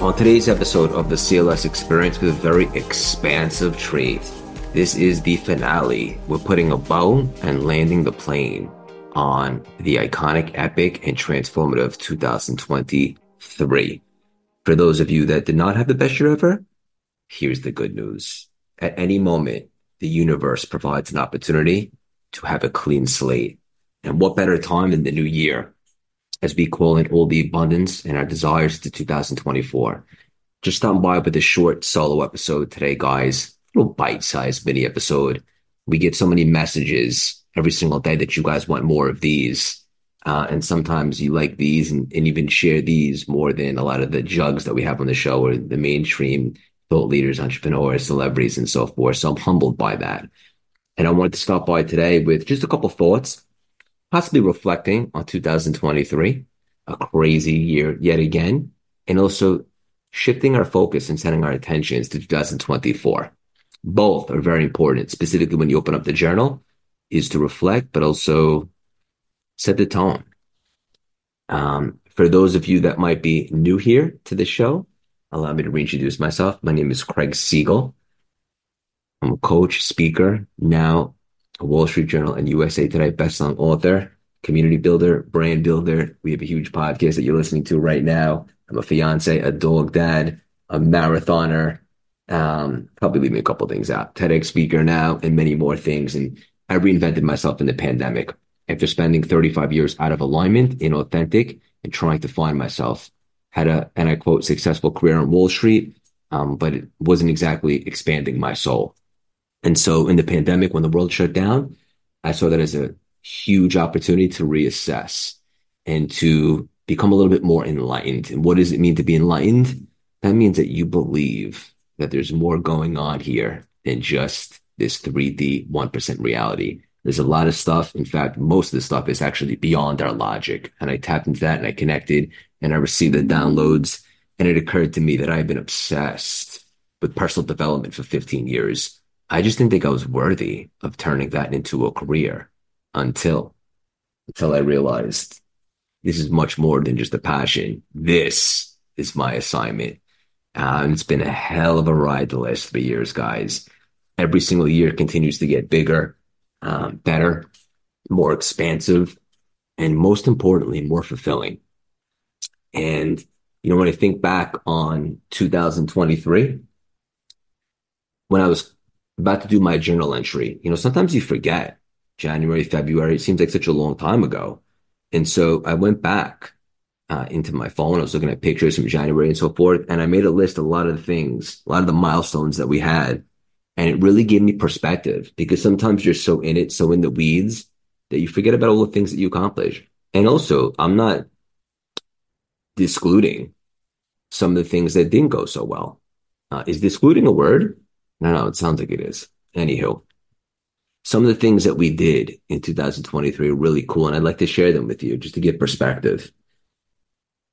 On today's episode of the CLS Experience with a very expansive trade, this is the finale. We're putting a bow and landing the plane on the iconic, epic, and transformative 2023. For those of you that did not have the best year ever, here's the good news. At any moment, the universe provides an opportunity to have a clean slate. And what better time than the new year as we call in all the abundance and our desires to 2024. Just stopping by with a short solo episode today, guys. A little bite-sized mini episode. We get so many messages every single day that you guys want more of these. Uh, and sometimes you like these and, and even share these more than a lot of the jugs that we have on the show or the mainstream thought leaders, entrepreneurs, celebrities, and so forth. So I'm humbled by that. And I wanted to stop by today with just a couple thoughts possibly reflecting on 2023, a crazy year yet again, and also shifting our focus and setting our attentions to 2024. Both are very important, specifically when you open up the journal, is to reflect, but also set the tone. Um, for those of you that might be new here to the show, allow me to reintroduce myself. My name is Craig Siegel. I'm a coach, speaker, now Wall Street Journal and USA Today bestselling author, community builder, brand builder. We have a huge podcast that you're listening to right now. I'm a fiance, a dog dad, a marathoner. Um, probably leaving a couple things out. TEDx speaker now, and many more things. And I reinvented myself in the pandemic after spending 35 years out of alignment, inauthentic, and trying to find myself. Had a, and I quote, successful career on Wall Street, um, but it wasn't exactly expanding my soul. And so in the pandemic, when the world shut down, I saw that as a huge opportunity to reassess and to become a little bit more enlightened. And what does it mean to be enlightened? That means that you believe that there's more going on here than just this 3D 1% reality. There's a lot of stuff. In fact, most of the stuff is actually beyond our logic. And I tapped into that and I connected and I received the downloads. And it occurred to me that I've been obsessed with personal development for 15 years. I just didn't think I was worthy of turning that into a career until until I realized this is much more than just a passion. This is my assignment. And it's been a hell of a ride the last three years, guys. Every single year continues to get bigger, um, better, more expansive, and most importantly, more fulfilling. And, you know, when I think back on 2023, when I was about to do my journal entry. You know, sometimes you forget January, February. It seems like such a long time ago. And so I went back uh, into my phone. I was looking at pictures from January and so forth. And I made a list of a lot of the things, a lot of the milestones that we had. And it really gave me perspective because sometimes you're so in it, so in the weeds that you forget about all the things that you accomplish. And also, I'm not discluding some of the things that didn't go so well. Uh, is discluding a word? No, no, it sounds like it is. Anywho, some of the things that we did in 2023 are really cool, and I'd like to share them with you just to get perspective.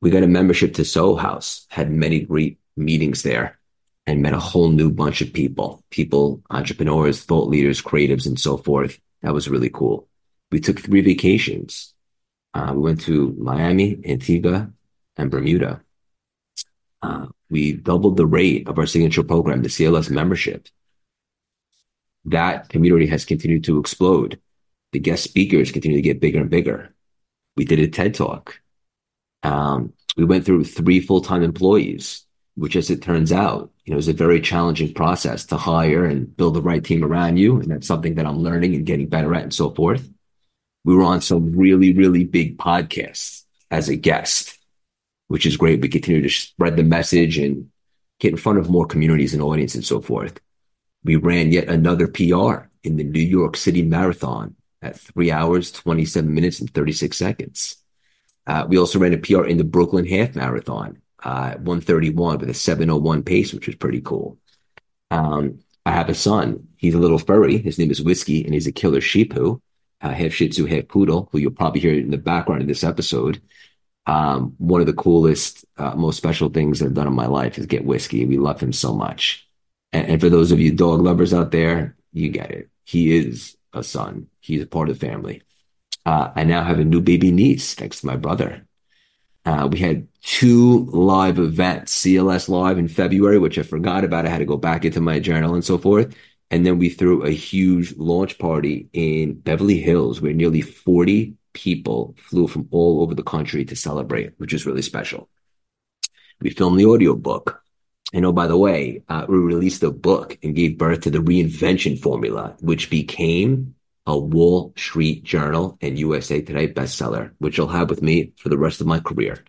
We got a membership to Soho House, had many great meetings there, and met a whole new bunch of people people, entrepreneurs, thought leaders, creatives, and so forth. That was really cool. We took three vacations. Uh, we went to Miami, Antigua, and Bermuda. Uh, we doubled the rate of our signature program, the CLS membership. That community has continued to explode. The guest speakers continue to get bigger and bigger. We did a TED talk. Um, we went through three full-time employees, which as it turns out, you know, is a very challenging process to hire and build the right team around you. And that's something that I'm learning and getting better at and so forth. We were on some really, really big podcasts as a guest which is great. We continue to spread the message and get in front of more communities and audience and so forth. We ran yet another PR in the New York City Marathon at three hours, 27 minutes, and 36 seconds. Uh, we also ran a PR in the Brooklyn Half Marathon uh, at 131 with a 701 pace, which was pretty cool. Um, I have a son. He's a little furry. His name is Whiskey, and he's a killer Shih-poo, uh, half Shih Tzu, half poodle, who you'll probably hear in the background in this episode. Um, one of the coolest, uh, most special things I've done in my life is get Whiskey. We love him so much. And, and for those of you dog lovers out there, you get it. He is a son. He's a part of the family. Uh, I now have a new baby niece thanks to my brother. Uh, we had two live events, CLS Live in February, which I forgot about. I had to go back into my journal and so forth. And then we threw a huge launch party in Beverly Hills where nearly 40 people flew from all over the country to celebrate, which is really special. We filmed the audiobook. And oh, by the way, uh, we released a book and gave birth to the reinvention formula, which became a Wall Street Journal and USA Today bestseller, which I'll have with me for the rest of my career.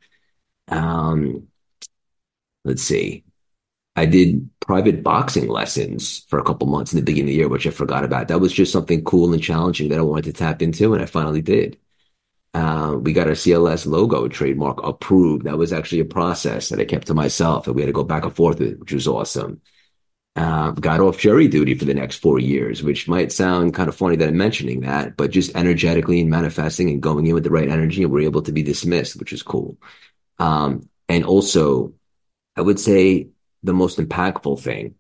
Um, let's see. I did private boxing lessons for a couple months in the beginning of the year, which I forgot about. That was just something cool and challenging that I wanted to tap into, and I finally did. Uh, we got our CLS logo trademark approved. That was actually a process that I kept to myself, and we had to go back and forth with, which was awesome uh, got off jury duty for the next four years, which might sound kind of funny that I'm mentioning that, but just energetically and manifesting and going in with the right energy, we're able to be dismissed, which is cool. Um, and also, I would say the most impactful thing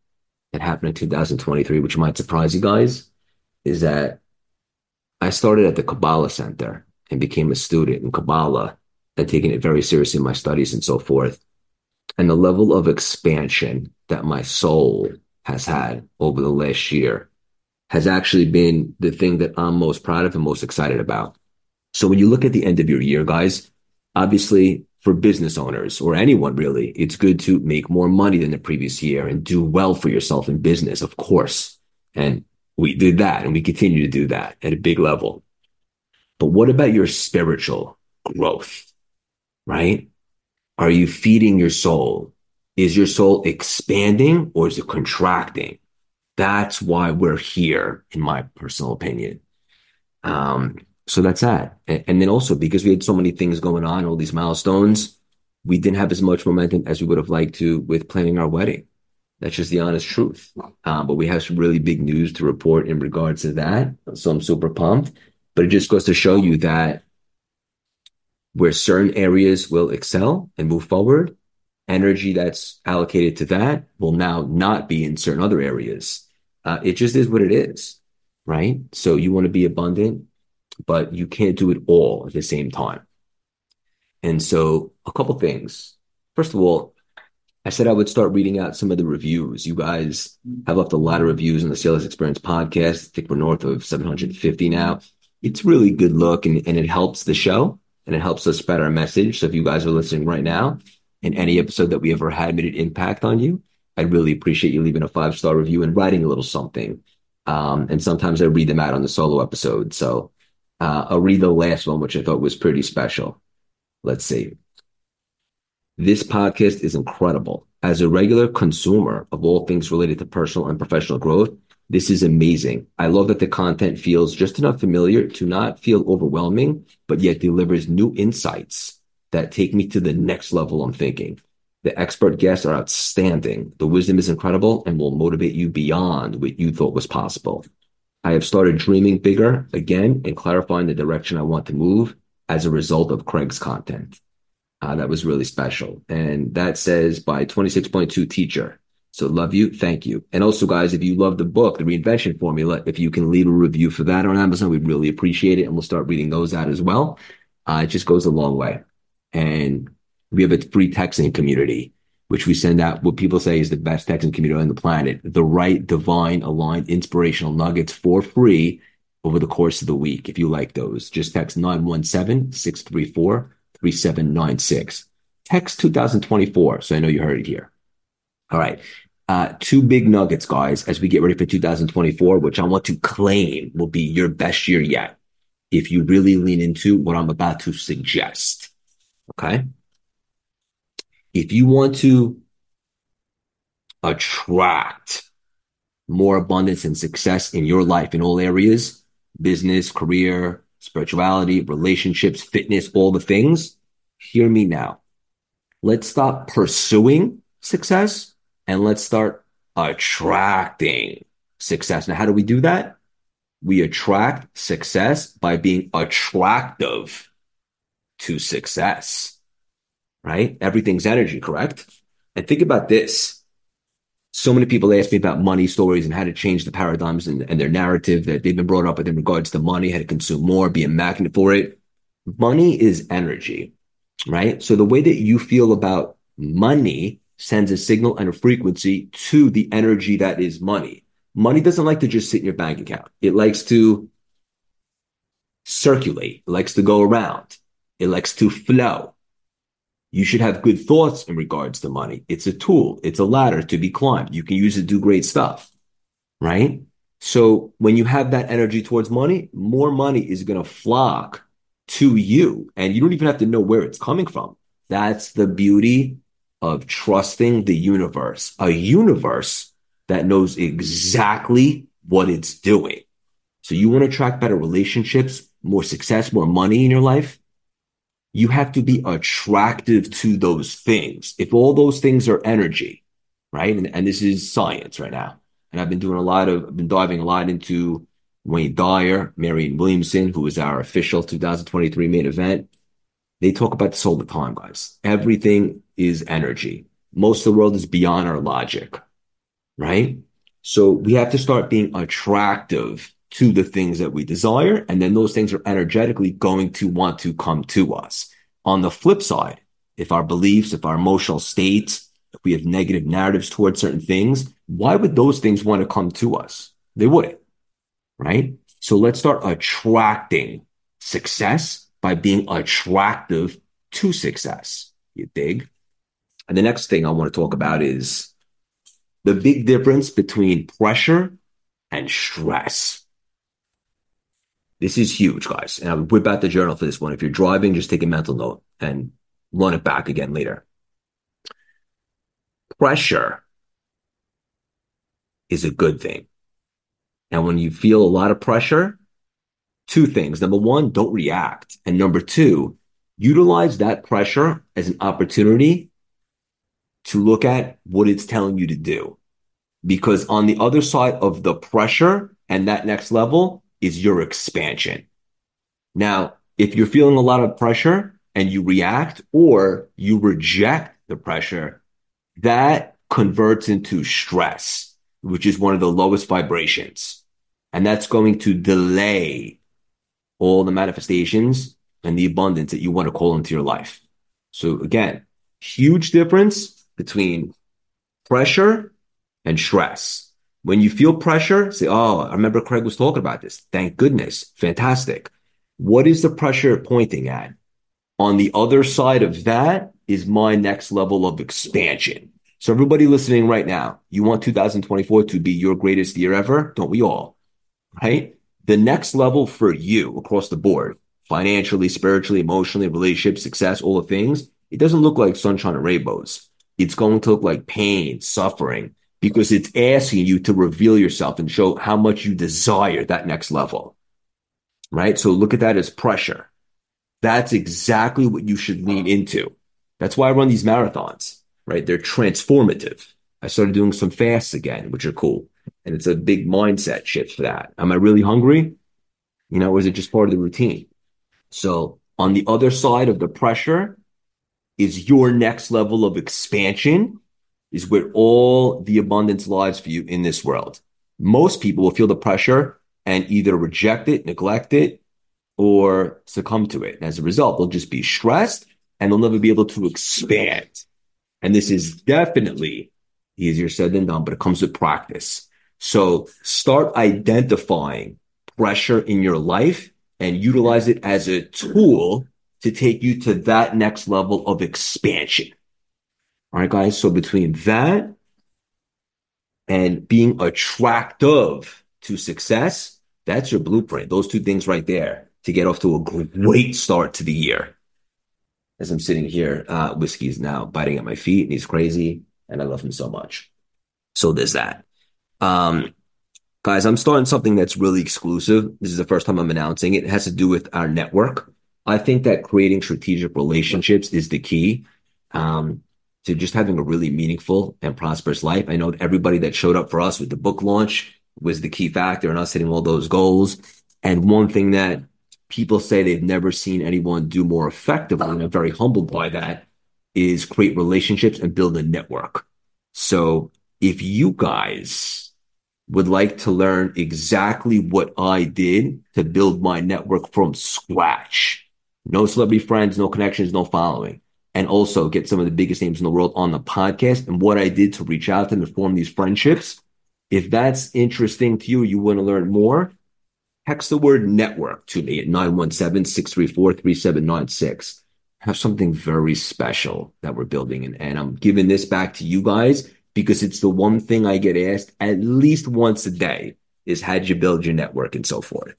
that happened in 2023, which might surprise you guys, is that I started at the Kabbalah Center and became a student in Kabbalah and taking it very seriously in my studies and so forth. And the level of expansion that my soul has had over the last year has actually been the thing that I'm most proud of and most excited about. So when you look at the end of your year, guys, obviously for business owners or anyone really, it's good to make more money than the previous year and do well for yourself in business, of course. And we did that and we continue to do that at a big level. But what about your spiritual growth? Right? Are you feeding your soul? Is your soul expanding or is it contracting? That's why we're here, in my personal opinion. Um, so that's that. And, then also because we had so many things going on, all these milestones, we didn't have as much momentum as we would have liked to with planning our wedding. That's just the honest truth. Um, but we have some really big news to report in regards to that. So I'm super pumped. But it just goes to show you that where certain areas will excel and move forward, energy that's allocated to that will now not be in certain other areas. Uh, it just is what it is, right? So you want to be abundant, but you can't do it all at the same time. And so a couple things. First of all, I said I would start reading out some of the reviews. You guys have left a lot of reviews on the CLS Experience podcast. I think we're north of 750 now. It's really good look and, and it helps the show and it helps us spread our message. So if you guys are listening right now, in any episode that we ever had made an impact on you, I'd really appreciate you leaving a five star review and writing a little something. Um, and sometimes I read them out on the solo episode. So uh, I'll read the last one, which I thought was pretty special. Let's see. This podcast is incredible. As a regular consumer of all things related to personal and professional growth, this is amazing. I love that the content feels just enough familiar to not feel overwhelming, but yet delivers new insights that take me to the next level I'm thinking. The expert guests are outstanding. The wisdom is incredible and will motivate you beyond what you thought was possible. I have started dreaming bigger again and clarifying the direction I want to move as a result of Craig's content. Uh, that was really special. And that says by 26.2 teacher. So love you. Thank you. And also, guys, if you love the book, The Reinvention Formula, if you can leave a review for that on Amazon, we'd really appreciate it. And we'll start reading those out as well. Uh, it just goes a long way. And we have a free texting community, which we send out what people say is the best texting community on the planet. The right, divine, aligned, inspirational nuggets for free over the course of the week. If you like those, just text 917 634 3796. Text 2024. So I know you heard it here. All right. Uh, two big nuggets, guys, as we get ready for 2024, which I want to claim will be your best year yet. If you really lean into what I'm about to suggest. Okay. If you want to attract more abundance and success in your life in all areas, business, career, spirituality, relationships, fitness, all the things, hear me now. Let's stop pursuing success and let's start attracting success. Now, how do we do that? We attract success by being attractive to success, right? Everything's energy, correct? And think about this. So many people ask me about money stories and how to change the paradigms and, and their narrative that they've been brought up with in regards to money, how to consume more, be a magnet for it. Money is energy, right? So the way that you feel about money sends a signal and a frequency to the energy that is money. Money doesn't like to just sit in your bank account. It likes to circulate. It likes to go around. It likes to flow. You should have good thoughts in regards to money. It's a tool. It's a ladder to be climbed. You can use it to do great stuff, right? So when you have that energy towards money, more money is going to flock to you and you don't even have to know where it's coming from. That's the beauty of trusting the universe, a universe that knows exactly what it's doing. So you want to attract better relationships, more success, more money in your life. You have to be attractive to those things. If all those things are energy, right? And, and this is science right now. And I've been doing a lot of, I've been diving a lot into Wayne Dyer, Marianne Williamson, who is our official 2023 main event. They talk about this all the time, guys. Everything is energy. Most of the world is beyond our logic, right? So we have to start being attractive to the things that we desire. And then those things are energetically going to want to come to us. On the flip side, if our beliefs, if our emotional states, if we have negative narratives towards certain things, why would those things want to come to us? They wouldn't, right? So let's start attracting success by being attractive to success. You dig? And the next thing I want to talk about is the big difference between pressure and stress. This is huge, guys. And I'll whip out the journal for this one. If you're driving, just take a mental note and run it back again later. Pressure is a good thing. And when you feel a lot of pressure, two things. Number one, don't react. And number two, utilize that pressure as an opportunity to look at what it's telling you to do. Because on the other side of the pressure and that next level is your expansion. Now, if you're feeling a lot of pressure and you react or you reject the pressure, that converts into stress, which is one of the lowest vibrations. And that's going to delay all the manifestations and the abundance that you want to call into your life. So again, huge difference between pressure and stress. When you feel pressure, say, Oh, I remember Craig was talking about this. Thank goodness. Fantastic. What is the pressure pointing at? On the other side of that is my next level of expansion. So everybody listening right now, you want 2024 to be your greatest year ever? Don't we all? Right? The next level for you across the board, financially, spiritually, emotionally, relationship, success, all the things, it doesn't look like sunshine and rainbows it's going to look like pain, suffering, because it's asking you to reveal yourself and show how much you desire that next level. Right. So look at that as pressure. That's exactly what you should lean into. That's why I run these marathons, right? They're transformative. I started doing some fasts again, which are cool. And it's a big mindset shift for that. Am I really hungry? You know, or is it just part of the routine? So on the other side of the pressure is your next level of expansion is where all the abundance lies for you in this world. Most people will feel the pressure and either reject it, neglect it, or succumb to it. And as a result, they'll just be stressed and they'll never be able to expand. And this is definitely easier said than done, but it comes with practice. So start identifying pressure in your life and utilize it as a tool to take you to that next level of expansion. All right, guys. So between that and being attractive to success, that's your blueprint. Those two things right there to get off to a great start to the year. As I'm sitting here, uh, is now biting at my feet and he's crazy and I love him so much. So there's that. Um, guys, I'm starting something that's really exclusive. This is the first time I'm announcing it. It has to do with our network. I think that creating strategic relationships is the key. Um, to just having a really meaningful and prosperous life. I know everybody that showed up for us with the book launch was the key factor in us hitting all those goals. And one thing that people say they've never seen anyone do more effectively, and I'm very humbled by that, is create relationships and build a network. So if you guys would like to learn exactly what I did to build my network from scratch, no celebrity friends, no connections, no following, and also get some of the biggest names in the world on the podcast and what I did to reach out to them and form these friendships. If that's interesting to you, you want to learn more, text the word network to me at 917-634-3796. Have something very special that we're building. And, and I'm giving this back to you guys because it's the one thing I get asked at least once a day is how'd you build your network and so forth.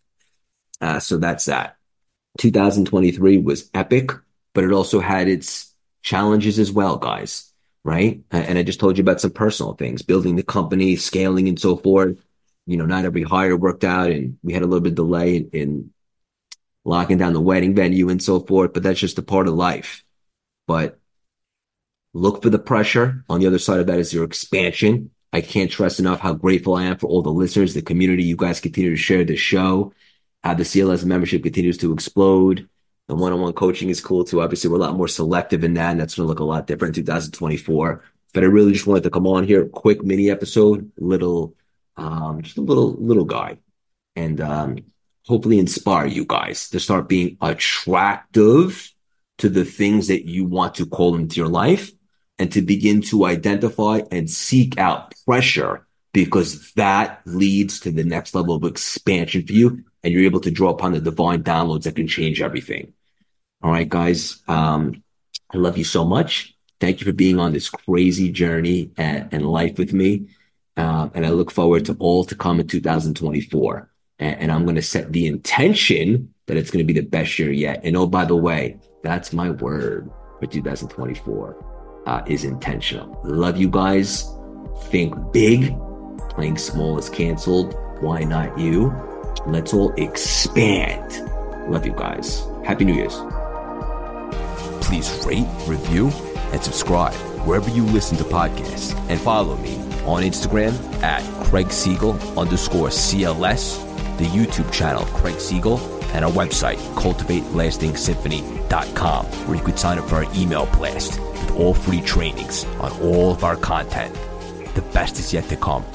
Uh, so that's that. 2023 was epic, but it also had its challenges as well, guys. Right. And I just told you about some personal things, building the company, scaling and so forth you know, not every hire worked out and we had a little bit of delay in, in locking down the wedding venue and so forth, but that's just a part of life. But look for the pressure. On the other side of that is your expansion. I can't stress enough how grateful I am for all the listeners, the community. You guys continue to share the show. How the CLS membership continues to explode. The one-on-one coaching is cool too. Obviously, we're a lot more selective in that, and that's going to look a lot different in 2024. But I really just wanted to come on here, quick mini episode, little um, just a little little guy, and um, hopefully inspire you guys to start being attractive to the things that you want to call into your life, and to begin to identify and seek out pressure because that leads to the next level of expansion for you, and you're able to draw upon the divine downloads that can change everything. All right, guys. Um, I love you so much. Thank you for being on this crazy journey and, and life with me. Uh, and I look forward to all to come in 2024. And, and I'm going to set the intention that it's going to be the best year yet. And oh, by the way, that's my word for 2024 uh, is intentional. Love you guys. Think big. Playing small is canceled. Why not you? Let's all expand. Love you guys. Happy New Year's. Please rate, review, and subscribe wherever you listen to podcasts and follow me on Instagram at Craig Siegel underscore CLS, the YouTube channel Craig Siegel, and our website, cultivatelastingsymphony.com, where you could sign up for our email blast with all free trainings on all of our content. The best is yet to come.